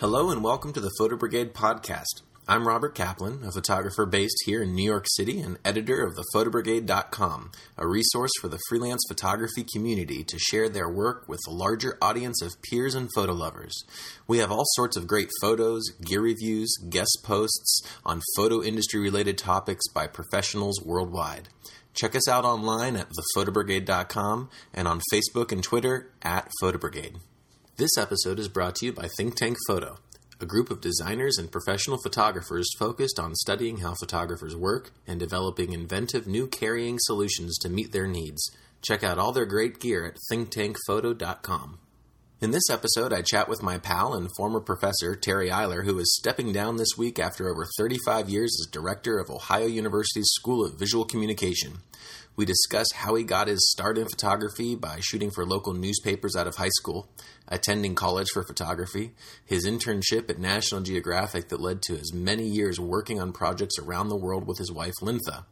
Hello and welcome to the Photo Brigade podcast. I'm Robert Kaplan, a photographer based here in New York City and editor of thePhotoBrigade.com, a resource for the freelance photography community to share their work with a larger audience of peers and photo lovers. We have all sorts of great photos, gear reviews, guest posts on photo industry related topics by professionals worldwide. Check us out online at thePhotoBrigade.com and on Facebook and Twitter at PhotoBrigade. This episode is brought to you by Think Tank Photo, a group of designers and professional photographers focused on studying how photographers work and developing inventive new carrying solutions to meet their needs. Check out all their great gear at thinktankphoto.com. In this episode, I chat with my pal and former professor, Terry Eiler, who is stepping down this week after over 35 years as director of Ohio University's School of Visual Communication. We discuss how he got his start in photography by shooting for local newspapers out of high school, attending college for photography, his internship at National Geographic that led to his many years working on projects around the world with his wife, Lyntha.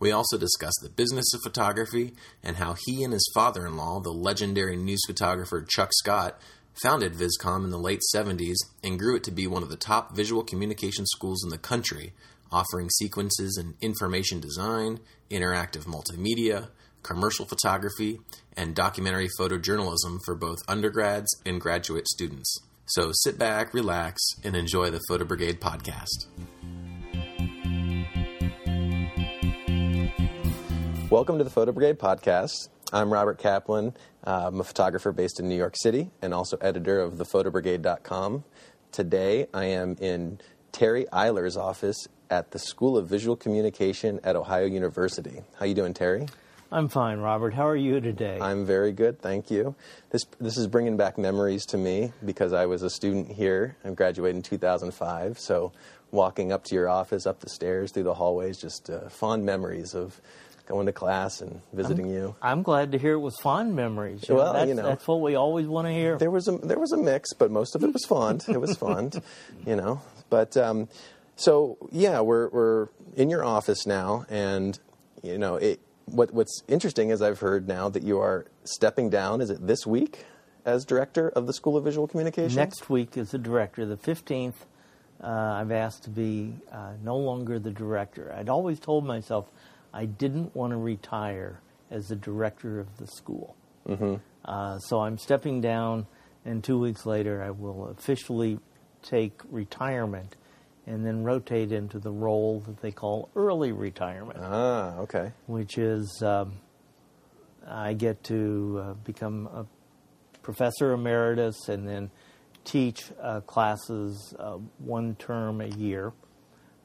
We also discuss the business of photography and how he and his father in law, the legendary news photographer Chuck Scott, founded Viscom in the late 70s and grew it to be one of the top visual communication schools in the country, offering sequences in information design, interactive multimedia, commercial photography, and documentary photojournalism for both undergrads and graduate students. So sit back, relax, and enjoy the Photo Brigade podcast. Welcome to the Photo Brigade podcast. I'm Robert Kaplan. Uh, I'm a photographer based in New York City and also editor of thePhotoBrigade.com. Today I am in Terry Eiler's office at the School of Visual Communication at Ohio University. How you doing, Terry? I'm fine, Robert. How are you today? I'm very good, thank you. This this is bringing back memories to me because I was a student here. I graduated in 2005, so walking up to your office, up the stairs, through the hallways, just uh, fond memories of going to class and visiting I'm, you. I'm glad to hear it was fond memories. You well, know, that's, you know, that's what we always want to hear. There was a there was a mix, but most of it was fond. it was fond, you know. But um, so yeah, we're we're in your office now, and you know it. What what's interesting is I've heard now that you are stepping down. Is it this week as director of the School of Visual Communication? Next week is the director. The fifteenth. Uh, I've asked to be uh, no longer the director. I'd always told myself I didn't want to retire as the director of the school. Mm-hmm. Uh, so I'm stepping down, and two weeks later, I will officially take retirement and then rotate into the role that they call early retirement. Ah, okay. Which is um, I get to uh, become a professor emeritus and then teach uh, classes uh, one term a year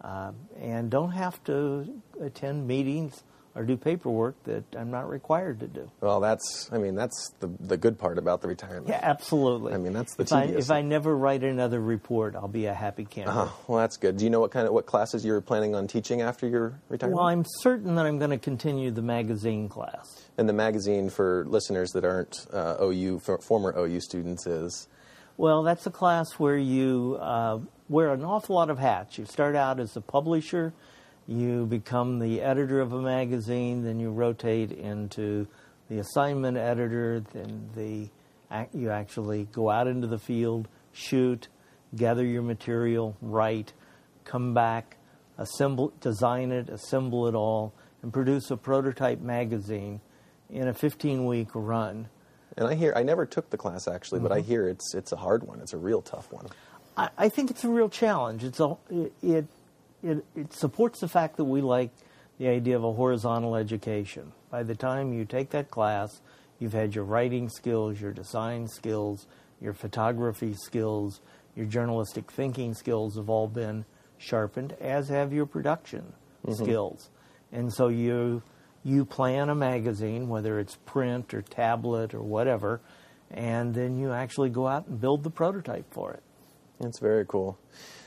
uh, and don't have to attend meetings or do paperwork that I'm not required to do. Well, that's I mean that's the the good part about the retirement. Yeah, absolutely. I mean that's the if I, if I never write another report, I'll be a happy camper. Uh-huh. Well, that's good. Do you know what kind of what classes you're planning on teaching after your retirement? Well, I'm certain that I'm going to continue the magazine class. And the magazine for listeners that aren't uh, OU for former OU students is. Well, that's a class where you uh, wear an awful lot of hats. You start out as a publisher you become the editor of a magazine, then you rotate into the assignment editor, then the you actually go out into the field, shoot, gather your material, write, come back, assemble, design it, assemble it all, and produce a prototype magazine in a 15-week run. And I hear I never took the class actually, mm-hmm. but I mm-hmm. hear it's it's a hard one. It's a real tough one. I, I think it's a real challenge. It's a it, it it, supports the fact that we like the idea of a horizontal education. By the time you take that class, you've had your writing skills, your design skills, your photography skills, your journalistic thinking skills have all been sharpened, as have your production mm-hmm. skills. And so you you plan a magazine, whether it's print or tablet or whatever, and then you actually go out and build the prototype for it. That's very cool.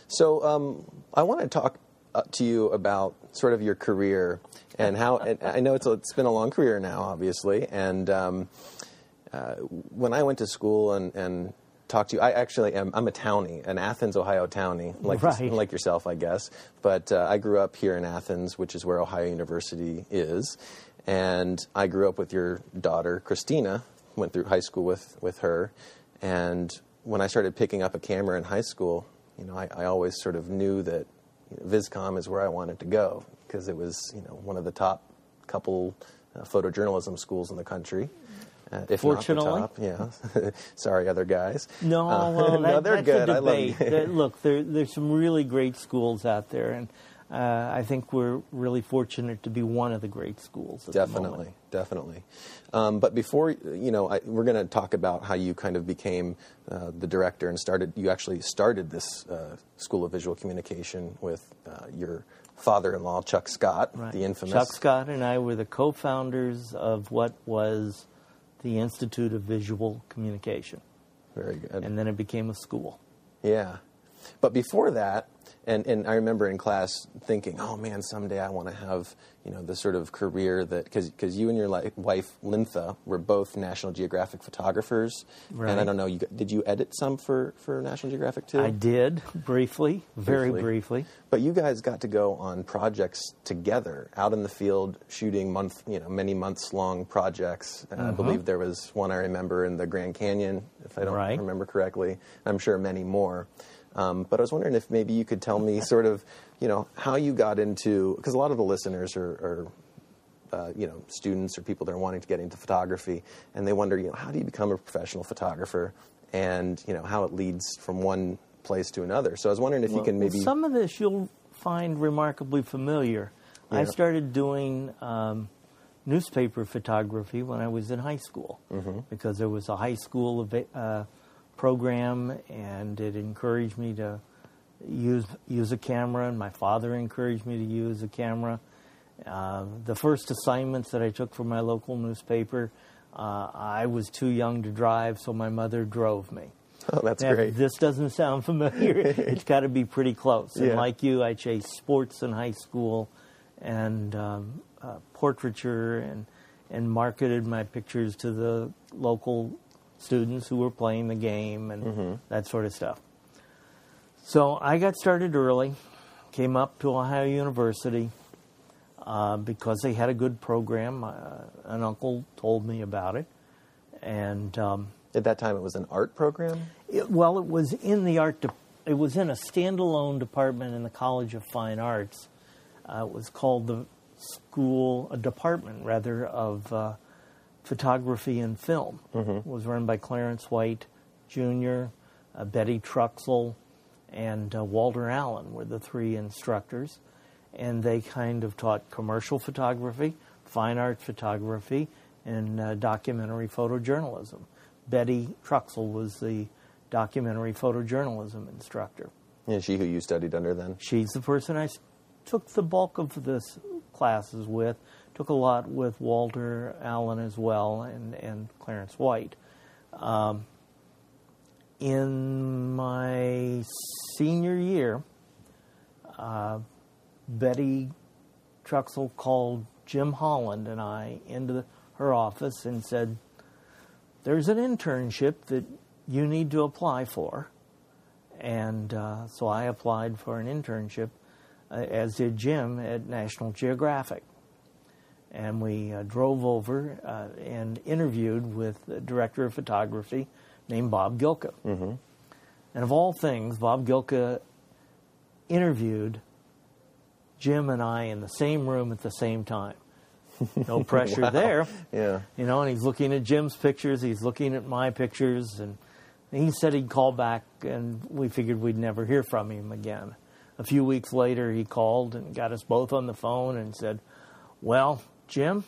So um, I want to talk to you about sort of your career and how. And I know it's a, it's been a long career now, obviously. And um, uh, when I went to school and, and talked to you, I actually am. I'm a townie, an Athens, Ohio townie, like right. like yourself, I guess. But uh, I grew up here in Athens, which is where Ohio University is. And I grew up with your daughter, Christina. Went through high school with with her, and when I started picking up a camera in high school, you know, I, I always sort of knew that you know, VisCom is where I wanted to go because it was, you know, one of the top couple uh, photojournalism schools in the country. Uh, if Fortunately, not the top, yeah. Sorry, other guys. No, Uh, well, no, they're good. a I love debate. you. Look, there, there's some really great schools out there, and uh, I think we're really fortunate to be one of the great schools. Definitely, definitely. Um, but before you know, I, we're going to talk about how you kind of became uh, the director and started. You actually started this uh, School of Visual Communication with uh, your father-in-law, Chuck Scott, Right. the infamous. Chuck Scott and I were the co-founders of what was the Institute of Visual Communication, Very good. and then it became a school. Yeah. But before that, and, and I remember in class thinking, oh man, someday I want to have, you know, the sort of career that, because you and your li- wife, Lyntha, were both National Geographic photographers. And I don't know, you, did you edit some for, for National Geographic too? I did briefly, very Briefly. briefly. But you guys got to go on projects together, out in the field, shooting month, you know, many months long projects. Uh, I believe there was one I remember in the Grand Canyon, if I don't Right. remember correctly. I'm sure many more. Um, but I was wondering if maybe you could tell me sort of, you know, how you got into because a lot of the listeners are. are uh, you know, students or people that are wanting to get into photography, and they wonder, you know, how do you become a professional photographer, and you know, how it leads from one place to another. So I was wondering if you can maybe some of this you'll find remarkably familiar. I started doing um, newspaper photography when I was in high school Mm-hmm. because there was a high school uh, program, and it encouraged me to use use a camera, and my father encouraged me to use a camera. Uh, the first assignments that I took for my local newspaper, uh, I was too young to drive, so my mother drove me. Oh, that's Now, great. This doesn't sound familiar. it's got to be pretty close. And Yeah. like you, I chased sports in high school and um, uh, portraiture and and marketed my pictures to the local students who were playing the game and Mm-hmm. that sort of stuff. So I got started early, came up to Ohio University uh, because they had a good program. Uh, an uncle told me about it, and. Um, At that time, it was an art program. it, well, it was in the art. De- it was in a standalone department in the College of Fine Arts. Uh, it was called the school, a department rather of uh, photography and film. It was run by Clarence White Jr., uh, Betty Truxell, and uh, Walter Allen were the three instructors, and they kind of taught commercial photography, fine art photography, and uh, documentary photojournalism. Betty Truxell was the documentary photojournalism instructor. Yeah, she who you studied under then. She's the person I took the bulk of this classes with. Took a lot with Walter Allen as well and, and Clarence White. Um, in my senior year, uh, Betty Truxell called Jim Holland and I into the, her office and said, There's an internship that you need to apply for. And uh, so I applied for an internship, uh, as did Jim, at National Geographic. And we uh, drove over uh, and interviewed with the director of photography named Bob Gilka. Mm-hmm. And of all things, Bob Gilka interviewed Jim and I in the same room at the same time. No pressure Wow. there. Yeah. You know, and he's looking at Jim's pictures, he's looking at my pictures, and he said he'd call back, and we figured we'd never hear from him again. A few weeks later, he called and got us both on the phone and said, Well, Jim,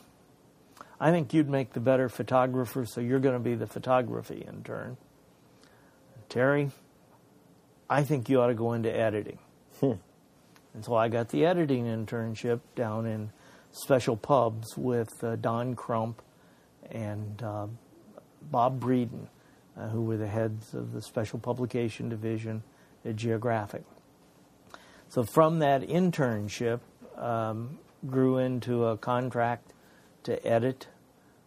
I think you'd make the better photographer, so you're going to be the photography intern. Terry, I think you ought to go into editing. And so I got the editing internship down in special pubs with uh, Don Crump and uh, Bob Breeden, uh, who were the heads of the special publication division at Geographic. So from that internship, um, grew into a contract to edit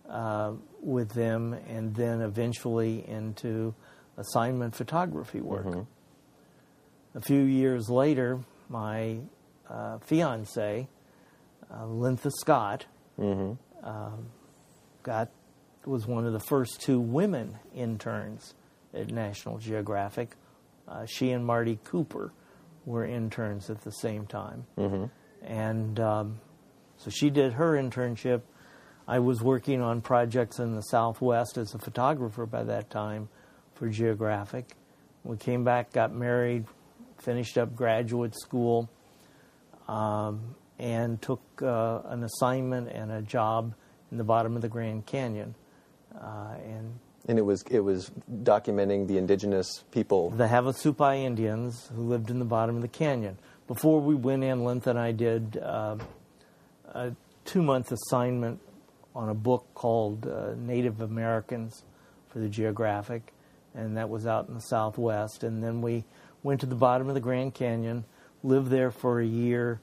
uh, with them, and then eventually into assignment photography work. A few years later, my uh, fiance, uh, Lyntha Scott, um, got was one of the first two women interns at National Geographic. Uh, she and Marty Cooper were interns at the same time. Mm-hmm. And um, so she did her internship. I was working on projects in the Southwest as a photographer by that time for Geographic. We came back, got married, finished up graduate school, um, and took uh, an assignment and a job in the bottom of the Grand Canyon. Uh, and and it was it was documenting the indigenous people. The Havasupai Indians who lived in the bottom of the canyon. Before we went inland, and I did uh, a two month assignment on a book called uh, Native Americans for the Geographic, and that was out in the Southwest. And then we went to the bottom of the Grand Canyon, lived there for a year,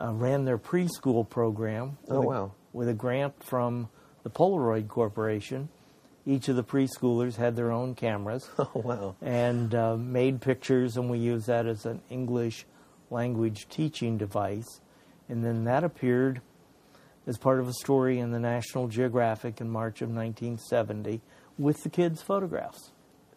uh, ran their preschool program. Oh, wow. with a grant from the Polaroid Corporation each of the preschoolers had their own cameras. Oh, wow. And uh, made pictures, and we used that as an English language teaching device. And then that appeared as part of a story in the National Geographic in March of 1970 with the kids' photographs.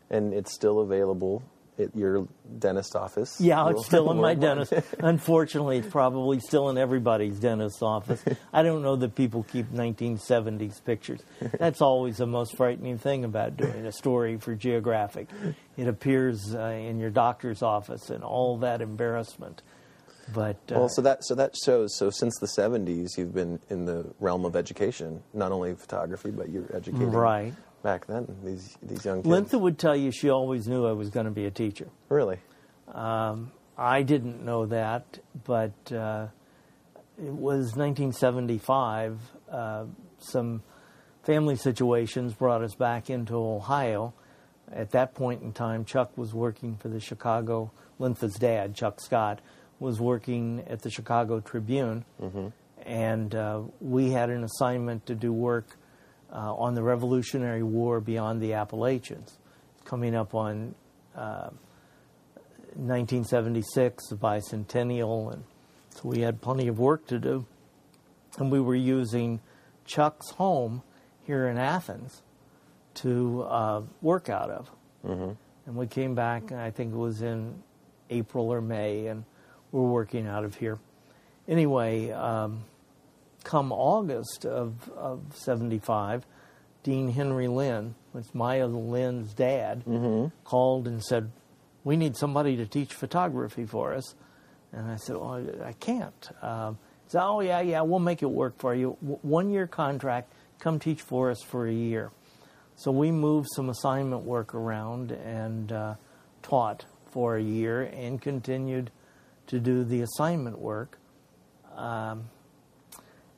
And it's still available at your dentist office? Yeah, it's still in my dentist. Unfortunately, it's probably still in everybody's dentist office. I don't know that people keep 1970s pictures. That's always the most frightening thing about doing a story for Geographic. It appears uh, in your doctor's office and all that embarrassment. But uh, well, so that so that shows. So since the '70s, you've been in the realm of education, not only photography, but you're educating right back then, these these young kids? Lyntha would tell you she always knew I was going to be a teacher. Really? Um, I didn't know that, but uh, it was 1975. Uh, some family situations brought us back into Ohio. At that point in time, Chuck was working for the Chicago. Lyntha's dad, Chuck Scott, was working at the Chicago Tribune, mm-hmm. and uh, we had an assignment to do work uh, on the Revolutionary War beyond the Appalachians, coming up on uh, 1976, the bicentennial, and so we had plenty of work to do. And we were using Chuck's home here in Athens to uh, work out of. Mm-hmm. And we came back, I think it was in April or May, and we're working out of here. Anyway, um, come August of, of 75, Dean Henry Lin, it's Maya Lin's dad, mm-hmm. called and said, We need somebody to teach photography for us. And I said, Well, I can't. Um, he said, Oh, yeah, yeah, we'll make it work for you. W- one year contract, come teach for us for a year. So we moved some assignment work around and uh, taught for a year and continued to do the assignment work. Um,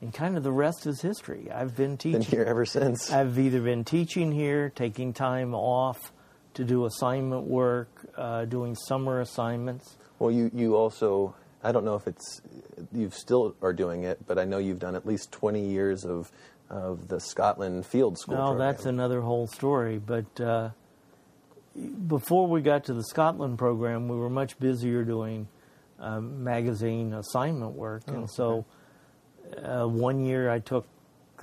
and kind of the rest is history. I've been teaching been here ever since. I've either been teaching here, taking time off to do assignment work, uh, doing summer assignments. Well, you you also I don't know if it's you still are doing it, but I know you've done at least twenty years of of the Scotland Field School. No, program. that's another whole story. But uh, before we got to the Scotland program, we were much busier doing uh, magazine assignment work, oh, and so. Okay uh, one year I took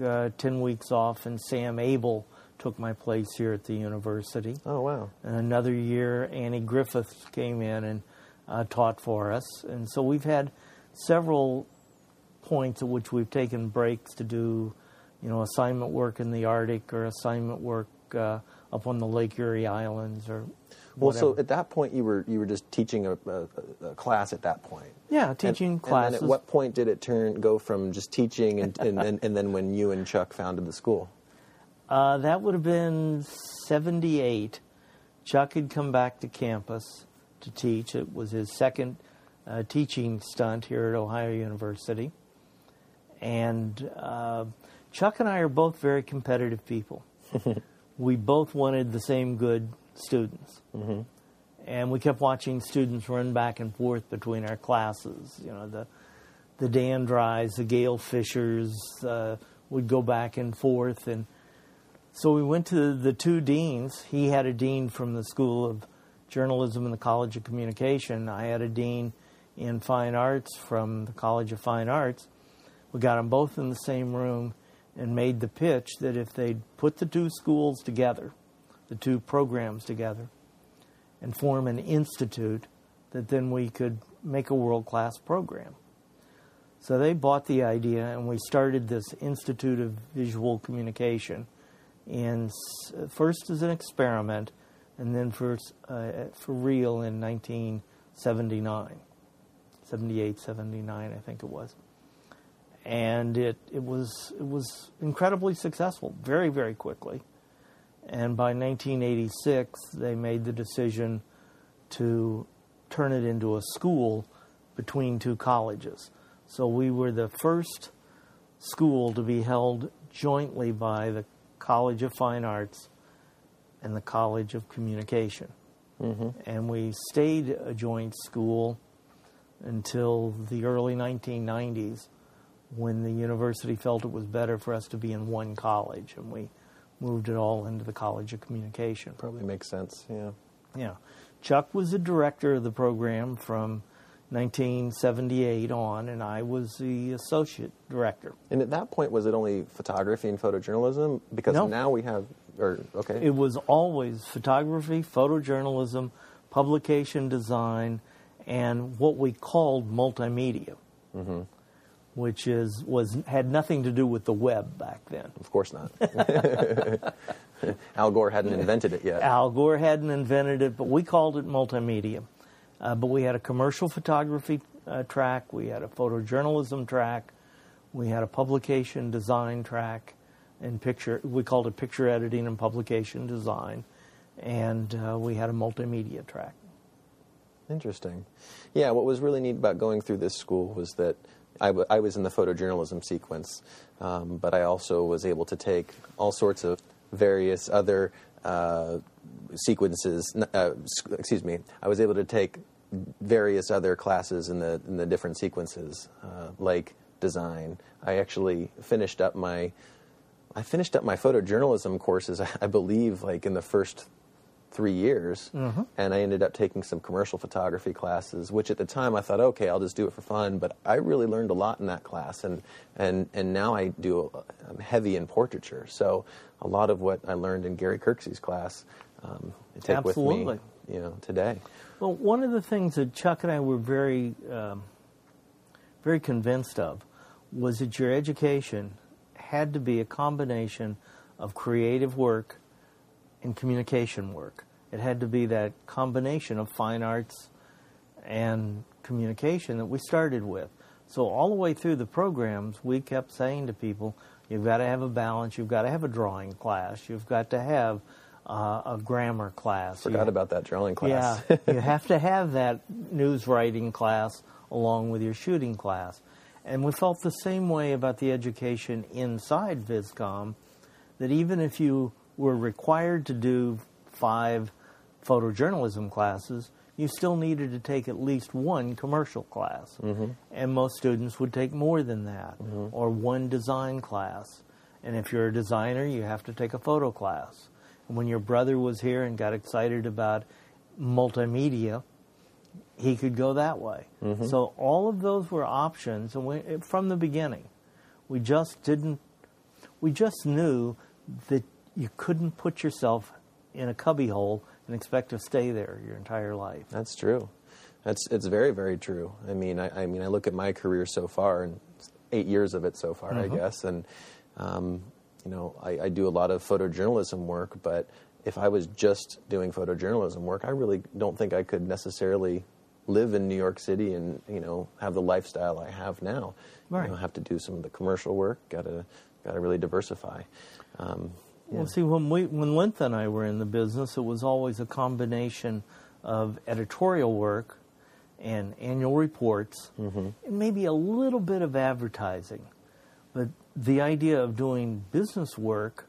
uh, 10 weeks off, and Sam Abell took my place here at the university. Oh, wow. And another year, Annie Griffiths came in and uh, taught for us. And so we've had several points at which we've taken breaks to do, you know, assignment work in the Arctic or assignment work uh, up on the Lake Erie Islands or well, so at that point, you were you were just teaching a, a, a class at that point. Yeah, teaching and, classes. And at what point did it turn go from just teaching and and, and, and then when you and Chuck founded the school? Uh, that would have been seventy eight. Chuck had come back to campus to teach. It was his second uh, teaching stunt here at Ohio University, and uh, Chuck and I are both very competitive people. we both wanted the same good students. Mm-hmm. And we kept watching students run back and forth between our classes. You know, the the Dan Drys, the Gail Fishers uh, would go back and forth. And so we went to the two deans. He had a dean from the School of Journalism and the College of Communication. I had a dean in Fine Arts from the College of Fine Arts. We got them both in the same room and made the pitch that if they'd put the two schools together, the two programs together and form an institute that then we could make a world class program. So they bought the idea, and we started this Institute of Visual Communication, And first as an experiment, and then for uh, for real in 1979, 78, 79, I think it was. And it, it was it was incredibly successful, very very quickly. And by 1986, they made the decision to turn it into a school between two colleges. So we were the first school to be held jointly by the College of Fine Arts and the College of Communication. Mm-hmm. And we stayed a joint school until the early 1990s when the university felt it was better for us to be in one college and we moved it all into the College of Communication. Probably makes sense, yeah. Yeah. Chuck was the director of the program from 1978 on, and I was the associate director. And at that point, was it only photography and photojournalism? Because no. now we have, or okay, it was always photography, photojournalism, publication design, and what we called multimedia, mm-hmm. Which is was had nothing to do with the web back then. Of course not. Al Gore hadn't invented it yet. Al Gore hadn't invented it, but we called it multimedia. Uh, but we had a commercial photography uh, track, we had a photojournalism track, we had a publication design track, and picture. We called it picture editing and publication design, and uh, we had a multimedia track. Interesting. Yeah, what was really neat about going through this school was that I, w- I was in the photojournalism sequence, um, but I also was able to take all sorts of various other uh, sequences. Uh, excuse me. I was able to take various other classes in the in the different sequences, uh, like design. I actually finished up my I finished up my photojournalism courses. I, I believe like in the first three years, mm-hmm. and I ended up taking some commercial photography classes. Which at the time I thought, okay, I'll just do it for fun. But I really learned a lot in that class, and and and now I do I'm heavy in portraiture. So a lot of what I learned in Gary Kirksey's class, um, I take Absolutely. with me, you know, today. Well, one of the things that Chuck and I were very, um, very convinced of was that your education had to be a combination of creative work and communication work. It had to be that combination of fine arts and communication that we started with. So all the way through the programs, we kept saying to people, You've got to have a balance. You've got to have a drawing class. You've got to have uh, a grammar class. Forgot you, about that drawing class. Yeah, you have to have that news writing class along with your shooting class. And we felt the same way about the education inside VisCom, that even if you were required to do five photojournalism classes, you still needed to take at least one commercial class. Mm-hmm. And most students would take more than that, mm-hmm. or one design class. And if you're a designer, you have to take a photo class. And when your brother was here and got excited about multimedia, he could go that way. Mm-hmm. So all of those were options, and we, from the beginning, we just didn't. We just knew that you couldn't put yourself in a cubbyhole and expect to stay there your entire life. That's true. That's it's very very true. I mean, I, I mean, I look at my career so far, and eight years of it so far, mm-hmm. I guess, and um, you know, I, I do a lot of photojournalism work, but if I was just doing photojournalism work, I really don't think I could necessarily live in New York City and you know have the lifestyle I have now. Right. You know, have to do some of the commercial work. Got to got to really diversify. Um. Well, see, when we when Lyntha and I were in the business, it was always a combination of editorial work and annual reports, mm-hmm. and maybe a little bit of advertising. But the idea of doing business work,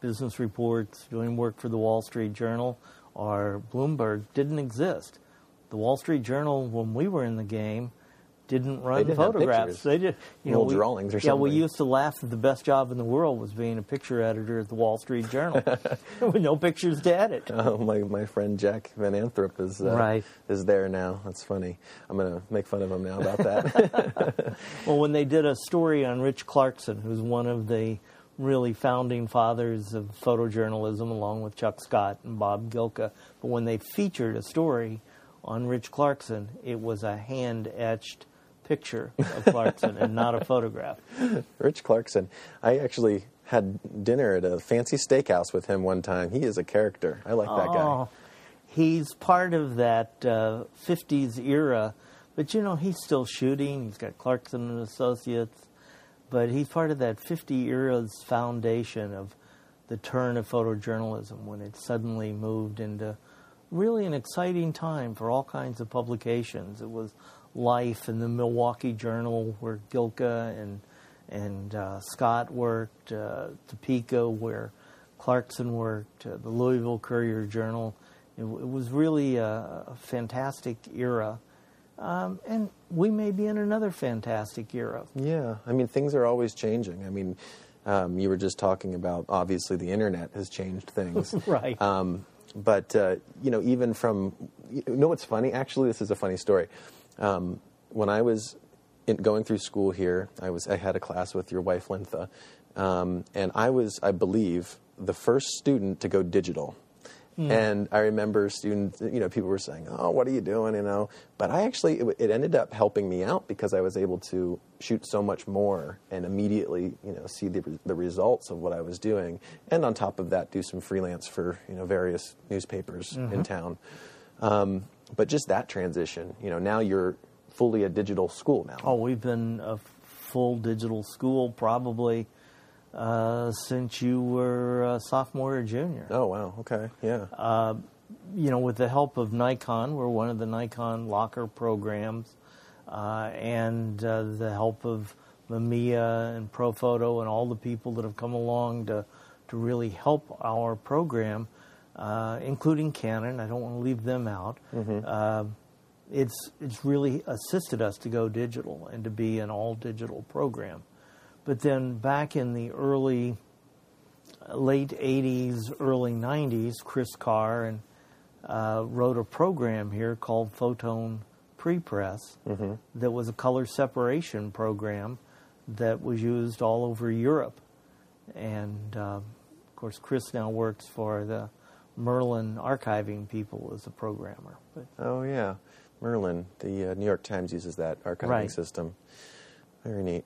business reports, doing work for the Wall Street Journal or Bloomberg didn't exist. The Wall Street Journal, when we were in the game, didn't run they photographs. They did, you know, we, drawings or something. Yeah, we used to laugh that the best job in the world was being a picture editor at the Wall Street Journal with no pictures to edit. Oh, my my friend Jack Van Antwerp is uh, right. is there now. That's funny. I'm gonna make fun of him now about that. well, when they did a story on Rich Clarkson, who's one of the really founding fathers of photojournalism, along with Chuck Scott and Bob Gilka. But when they featured a story on Rich Clarkson, it was a hand etched picture of Clarkson and not a photograph. Rich Clarkson. I actually had dinner at a fancy steakhouse with him one time. He is a character. I like that guy. He's part of that uh, 50s era, but you know, he's still shooting. He's got Clarkson and Associates, but he's part of that 50 era's foundation of the turn of photojournalism when it suddenly moved into really an exciting time for all kinds of publications. It was Life in the Milwaukee Journal, where Gilka and and uh, Scott worked, uh, Topeka, where Clarkson worked, uh, the Louisville Courier Journal. It, it was really a, a fantastic era. Um, and we may be in another fantastic era. Yeah, I mean, things are always changing. I mean, um, you were just talking about obviously the internet has changed things. right. Um, but, uh, you know, even from, you know what's funny? Actually, this is a funny story. Um, when I was in, going through school here, I was I had a class with your wife Lyntha, um, and I was, I believe, the first student to go digital. Hmm. And I remember students, you know, people were saying, "Oh, what are you doing?" You know, but I actually, it, it ended up helping me out because I was able to shoot so much more and immediately, you know, see the the results of what I was doing, and on top of that, do some freelance for you know various newspapers Mm-hmm. in town. Um, but just that transition, you know, now you're fully a digital school now. Oh, we've been a full digital school probably uh, since you were a sophomore or junior. Oh, wow, okay, yeah. you know, with the help of Nikon, we're one of the Nikon locker programs, uh, and uh, the help of Mamiya and Profoto and all the people that have come along to to really help our program, uh, including Canon. I don't want to leave them out. Uh, it's it's really assisted us to go digital and to be an all digital program. But then back in the early late 80s, early 90s, Chris Carr and uh, wrote a program here called Photon Prepress that was a color separation program that was used all over Europe. And uh, of course, Chris now works for the Merlin archiving people as a programmer. But Oh yeah, Merlin. The uh, New York Times uses that archiving Right. system. Very neat.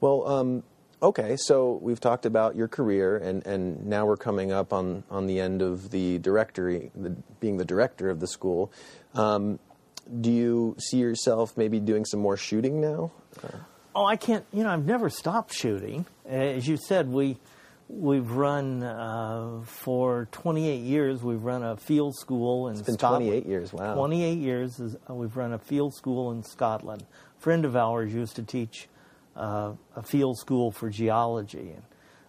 Well, um, okay. So we've talked about your career, and, and now we're coming up on, on the end of the directory, the, being the director of the school. Um, do you see yourself maybe doing some more shooting now? Oh, I can't. You know, I've never stopped shooting. As you said, we we've run uh, for 28 years. We've run a field school in It's been Scotland. 28 years. Wow. 28 years. Is, uh, we've run a field school in Scotland. A friend of ours used to teach uh, a field school for geology, and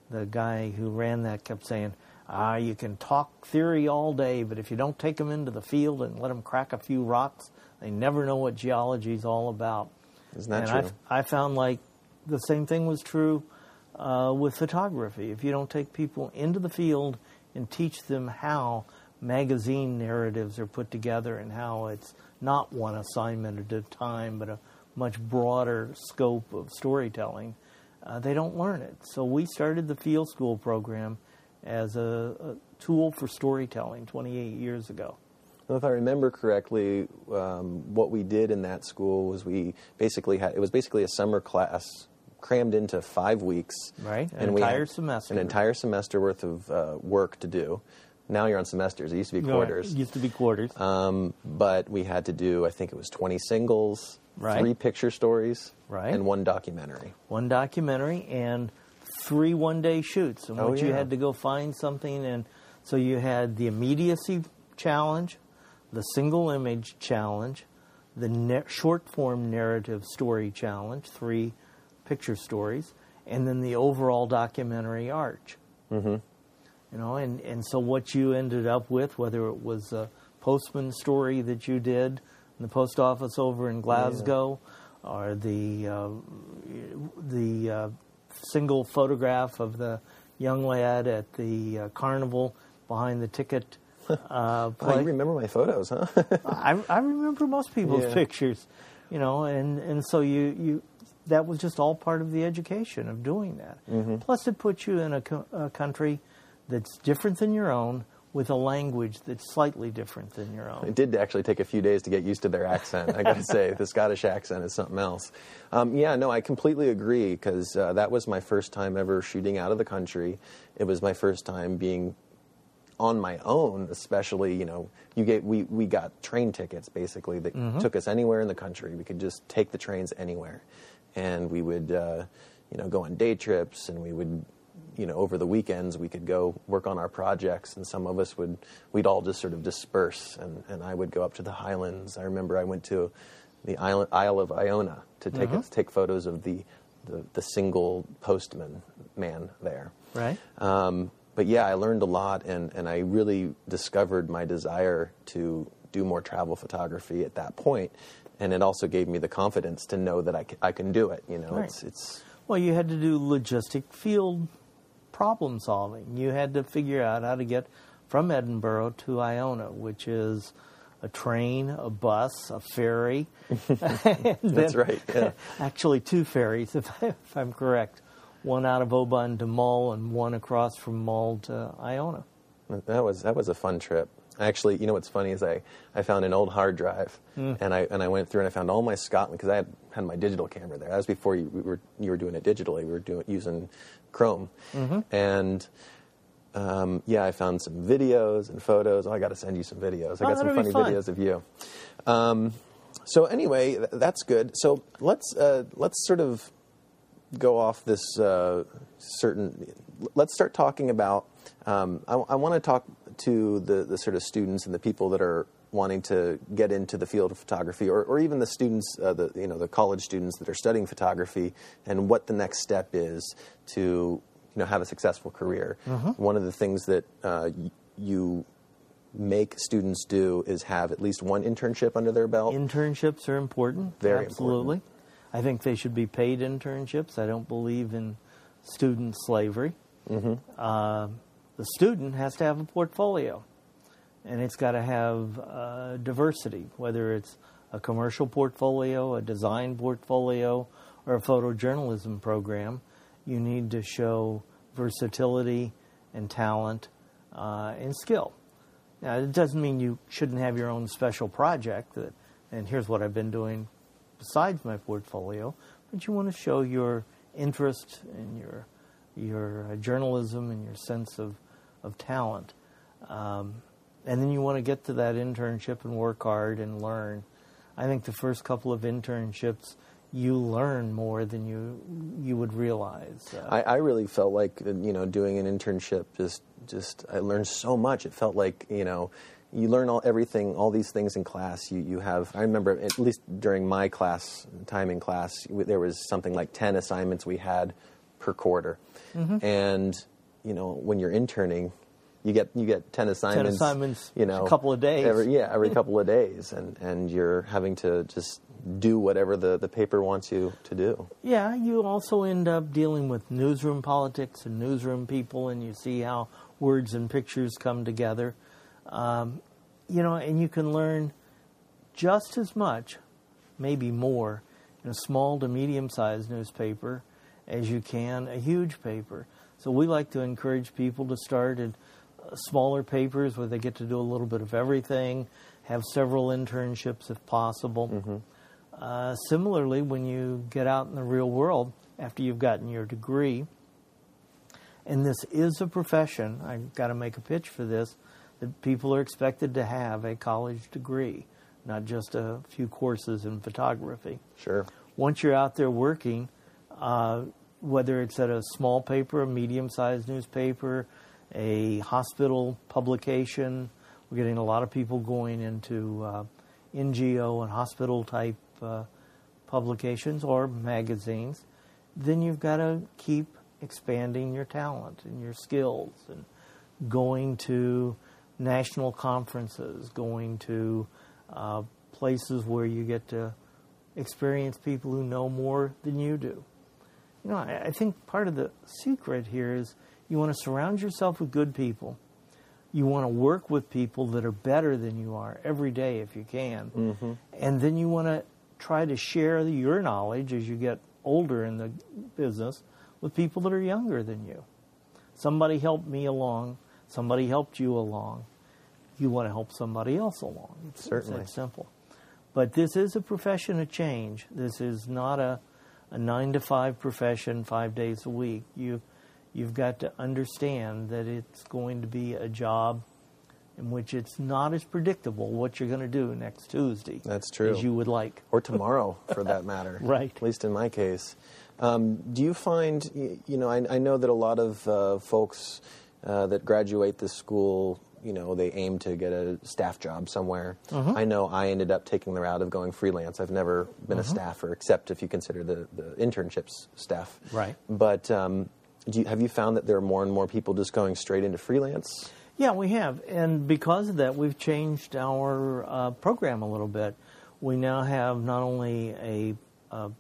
the guy who ran that kept saying, "Ah, you can talk theory all day, but if you don't take them into the field and let them crack a few rocks, they never know what geology is all about." Isn't that and true? I, I found like the same thing was true uh, with photography. If you don't take people into the field and teach them how magazine narratives are put together and how it's not one assignment at a time, but a much broader scope of storytelling, uh, they don't learn it. So we started the field school program as a, a tool for storytelling 28 years ago. If I remember correctly, um, what we did in that school was we basically had it was basically a summer class crammed into five weeks. Right, an and entire semester. An entire semester worth of uh, work to do. Now you're on semesters. It used to be quarters. It used to be quarters. Um, but we had to do, I think it was 20 singles, Right. three picture stories, Right. and one documentary. one documentary and three one day shoots in Oh, which you had to go find something and so you had the immediacy challenge the single image challenge the short form narrative story challenge three picture stories and then the overall documentary arch mm-hmm. you know and, and so what you ended up with whether it was a postman story that you did in the post office over in glasgow or the uh, the uh, single photograph of the young lad at the uh, carnival behind the ticket uh, play. you remember my photos, huh? I, I remember most people's Yeah. pictures. You know, and, and so you, you that was just all part of the education of doing that. Mm-hmm. Plus, it puts you in a, co- a country that's different than your own, with a language that's slightly different than your own. It did actually take a few days to get used to their accent. I got to say, the Scottish accent is something else. Um, yeah, no, I completely agree because uh, that was my first time ever shooting out of the country. It was my first time being on my own, especially. You know, you get we we got train tickets basically that took us anywhere in the country. We could just take the trains anywhere, and we would uh, you know go on day trips, and we would you know, over the weekends we could go work on our projects, and some of us would, we'd all just sort of disperse, and, and I would go up to the Highlands. I remember I went to the Isle, Isle of Iona to take take photos of the, the, the single postman man there. Right. Um, but yeah, I learned a lot, and, and I really discovered my desire to do more travel photography at that point, and it also gave me the confidence to know that I, c- I can do it. You know, Right. it's it's Well, you had to do logistic field problem solving. You had to figure out how to get from Edinburgh to Iona, which is a train, a bus, a ferry. That's right, yeah. Actually, two ferries, if, I, if I'm correct. One out of Oban to Mull, and one across from Mull to Iona. That was that was a fun trip. Actually, you know what's funny is I, I found an old hard drive and I and I went through and I found all my Scotland because I had had my digital camera there. That was before you we were you were doing it digitally. We were doing using Chrome, and um, yeah, I found some videos and photos. Oh, I got to send you some videos. I Oh, got some that'll be funny fun. videos of you. Um, so anyway, th- that's good. So let's uh, let's sort of go off this uh, certain. Let's start talking about. Um, I, I want to talk to the, the sort of students and the people that are wanting to get into the field of photography, or, or even the students, uh, the you know the college students that are studying photography, and what the next step is to you know have a successful career. One of the things that uh, you make students do is have at least one internship under their belt. Internships are important. Very absolutely. I think they should be paid internships. I don't believe in student slavery. Mm-hmm. Uh, the student has to have a portfolio, and it's got to have uh, diversity, whether it's a commercial portfolio, a design portfolio, or a photojournalism program. You need to show versatility and talent uh, and skill. Now, it doesn't mean you shouldn't have your own special project, that, and here's what I've been doing besides my portfolio, but you want to show your interest and your, your journalism and your sense of, of talent. Um, and then you want to get to that internship and work hard and learn. I think the first couple of internships, you learn more than you you would realize. Uh, I, I really felt like you know doing an internship just just I learned so much. It felt like you know you learn all everything all these things in class. You you have I remember at least during my class time in class there was something like ten assignments we had per quarter, and you know when you're interning. You get you get ten assignments. Ten assignments you know, a couple of days. Every, yeah, every couple of days, and and you're having to just do whatever the, the paper wants you to do. Yeah, you also end up dealing with newsroom politics and newsroom people, and you see how words and pictures come together. Um, you know, and you can learn just as much, maybe more, in a small to medium sized newspaper as you can a huge paper. So we like to encourage people to start at uh, smaller papers where they get to do a little bit of everything, have several internships if possible. Uh, similarly, when you get out in the real world after you've gotten your degree, and this is a profession, I've got to make a pitch for this, that people are expected to have a college degree, not just a few courses in photography. Sure. Once you're out there working, uh, whether it's at a small paper, a medium sized newspaper, a hospital publication, we're getting a lot of people going into uh, NGO and hospital type uh, publications or magazines, then you've got to keep expanding your talent and your skills and going to national conferences, going to uh, places where you get to experience people who know more than you do. You know, I, I think part of the secret here is you want to surround yourself with good people. You want to work with people that are better than you are every day if you can. Mm-hmm. And then you want to try to share your knowledge as you get older in the business with people that are younger than you. Somebody helped me along, somebody helped you along. You want to help somebody else along. It's, Certainly. it's simple. But this is a profession of change. This is not a, a nine to five profession, five days a week. You, you've got to understand that it's going to be a job in which it's not as predictable what you're going to do next Tuesday. That's true. As you would like. or tomorrow for that matter. Right. At least in my case. Um, do you find, you know, I, I know that a lot of uh, folks uh, that graduate this school, you know, they aim to get a staff job somewhere. Mm-hmm. I know I ended up taking the route of going freelance. I've never been Mm-hmm. a staffer, except if you consider the, the internships staff. Right. But um, do you, have you found that there are more and more people just going straight into freelance? Yeah, we have. And because of that, we've changed our uh, program a little bit. We now have not only a, a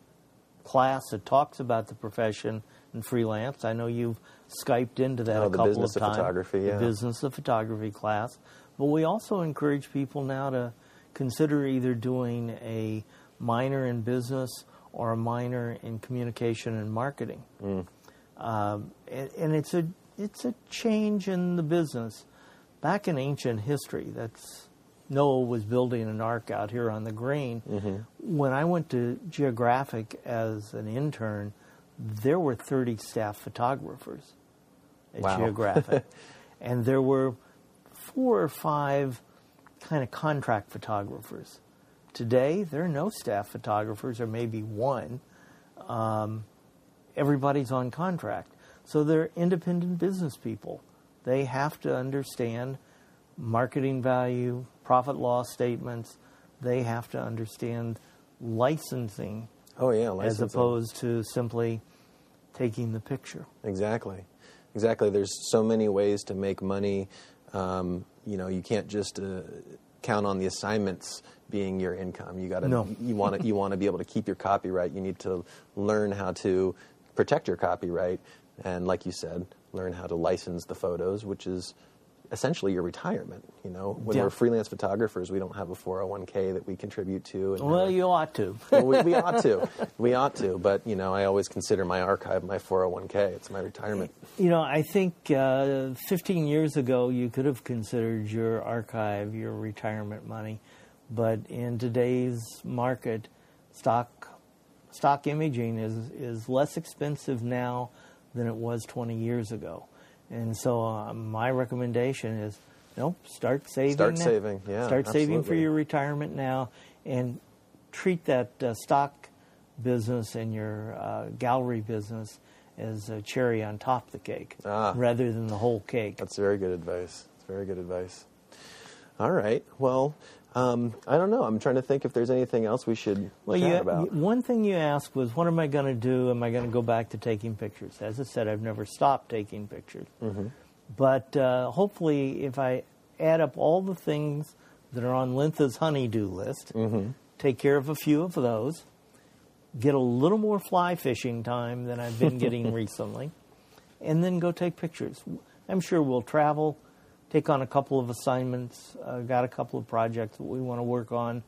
class that talks about the profession and freelance. I know you've Skyped into that Oh, a the couple business of times. photography, yeah. The business of photography class. But we also encourage people now to consider either doing a minor in business or a minor in communication and marketing. Mm. Um, and, and it's a it's a change in the business. Back in ancient history, that's Noah was building an ark out here on the green. Mm-hmm. When I went to Geographic as an intern, there were 30 staff photographers at Wow. Geographic, and there were four or five kind of contract photographers. Today, there are no staff photographers, or maybe one Um, everybody's on contract. So they're independent business people. They have to understand marketing value, profit loss statements. They have to understand licensing Oh yeah, as opposed to simply taking the picture. Exactly, exactly. There's so many ways to make money. Um, you know, you can't just uh, count on the assignments being your income. You got to No. you want to you want to be able to keep your copyright. You need to learn how to protect your copyright, and like you said, learn how to license the photos, which is essentially your retirement. You know, when Yeah. we're freelance photographers, we don't have a 401k that we contribute to. And Well, have- you ought to. well, we, we ought to. We ought to. But, you know, I always consider my archive my 401k. It's my retirement. You know, I think uh, 15 years ago you could have considered your archive your retirement money, but in today's market, stock stock imaging is is less expensive now than it was 20 years ago, and so uh, my recommendation is, nope, start saving. Start now. saving, yeah, Start saving for your retirement now, and treat that uh, stock business and your uh, gallery business as a cherry on top of the cake Ah. rather than the whole cake. That's very good advice. It's very good advice. All right. Well, um, I don't know. I'm trying to think if there's anything else we should Well, chat you, about. one thing you asked was, what am I going to do? Am I going to go back to taking pictures? As I said, I've never stopped taking pictures. Mm-hmm. But uh, hopefully, if I add up all the things that are on Lyntha's honeydew list, Mm-hmm. take care of a few of those, get a little more fly fishing time than I've been getting recently, and then go take pictures. I'm sure we'll travel, take on a couple of assignments, uh, got a couple of projects that we want to work on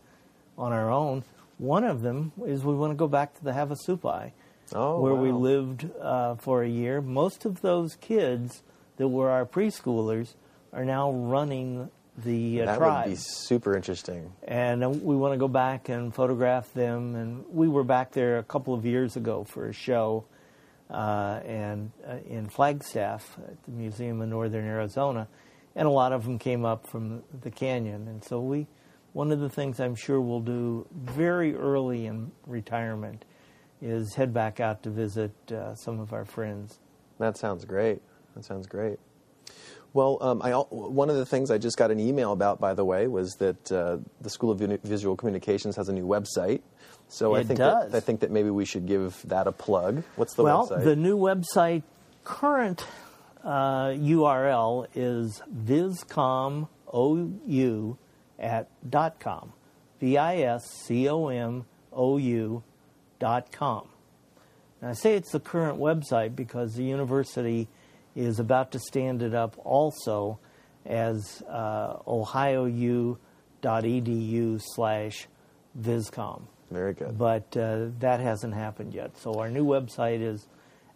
on our own. One of them is we want to go back to the Havasupai, Oh, where we lived uh, for a year. Most of those kids that were our preschoolers are now running the uh, that tribe would be super interesting. and uh, we want to go back and photograph them. And we were back there a couple of years ago for a show, uh, and uh, in Flagstaff at the Museum of Northern Arizona, and a lot of them came up from the canyon. And so we, one of the things I'm sure we'll do very early in retirement, is head back out to visit uh, some of our friends. That sounds great. That sounds great. Well, um, I, one of the things I just got an email about, by the way, was that uh, the School of Visual Communications has a new website. So I think does. That, I think that maybe we should give that a plug. What's the well, website? the new website current uh, URL is viscomou at dot com, v i s c o m o u dot com. And I say it's the current website because the university is about to stand it up also as uh, ohiou.edu slash viscom. Very good. But uh, that hasn't happened yet. So our new website is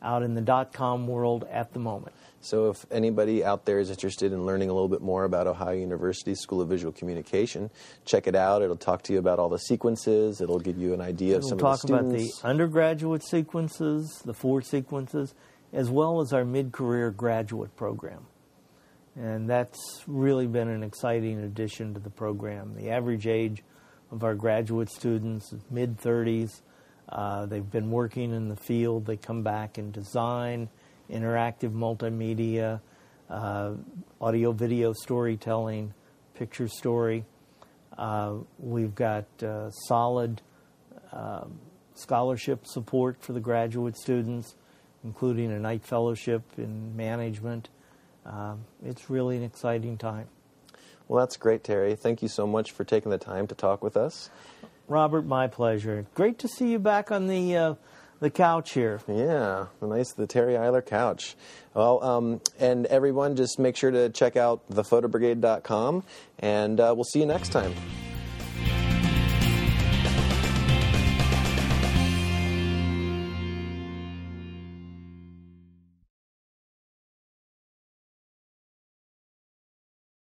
out in the dot com world at the moment. So, if anybody out there is interested in learning a little bit more about Ohio University School of Visual Communication, check it out. It'll talk to you about all the sequences. It'll give you an idea of We'll some of the students. We'll talk about the undergraduate sequences, the four sequences, as well as our mid-career graduate program. And that's really been an exciting addition to the program. The average age of our graduate students is mid 30s. Uh, they've been working in the field. They come back and design, interactive multimedia, uh, audio video storytelling, picture story. Uh, we've got uh, solid um, scholarship support for the graduate students, including a Knight fellowship in management. Um, it's really an exciting time. Well, that's great, Terry. Thank you so much for taking the time to talk with us. Robert, my pleasure. Great to see you back on the uh, the couch here. Yeah, nice the Terry Eiler couch. Well, um, and everyone, just make sure to check out thephotobrigade.com, and uh, we'll see you next time.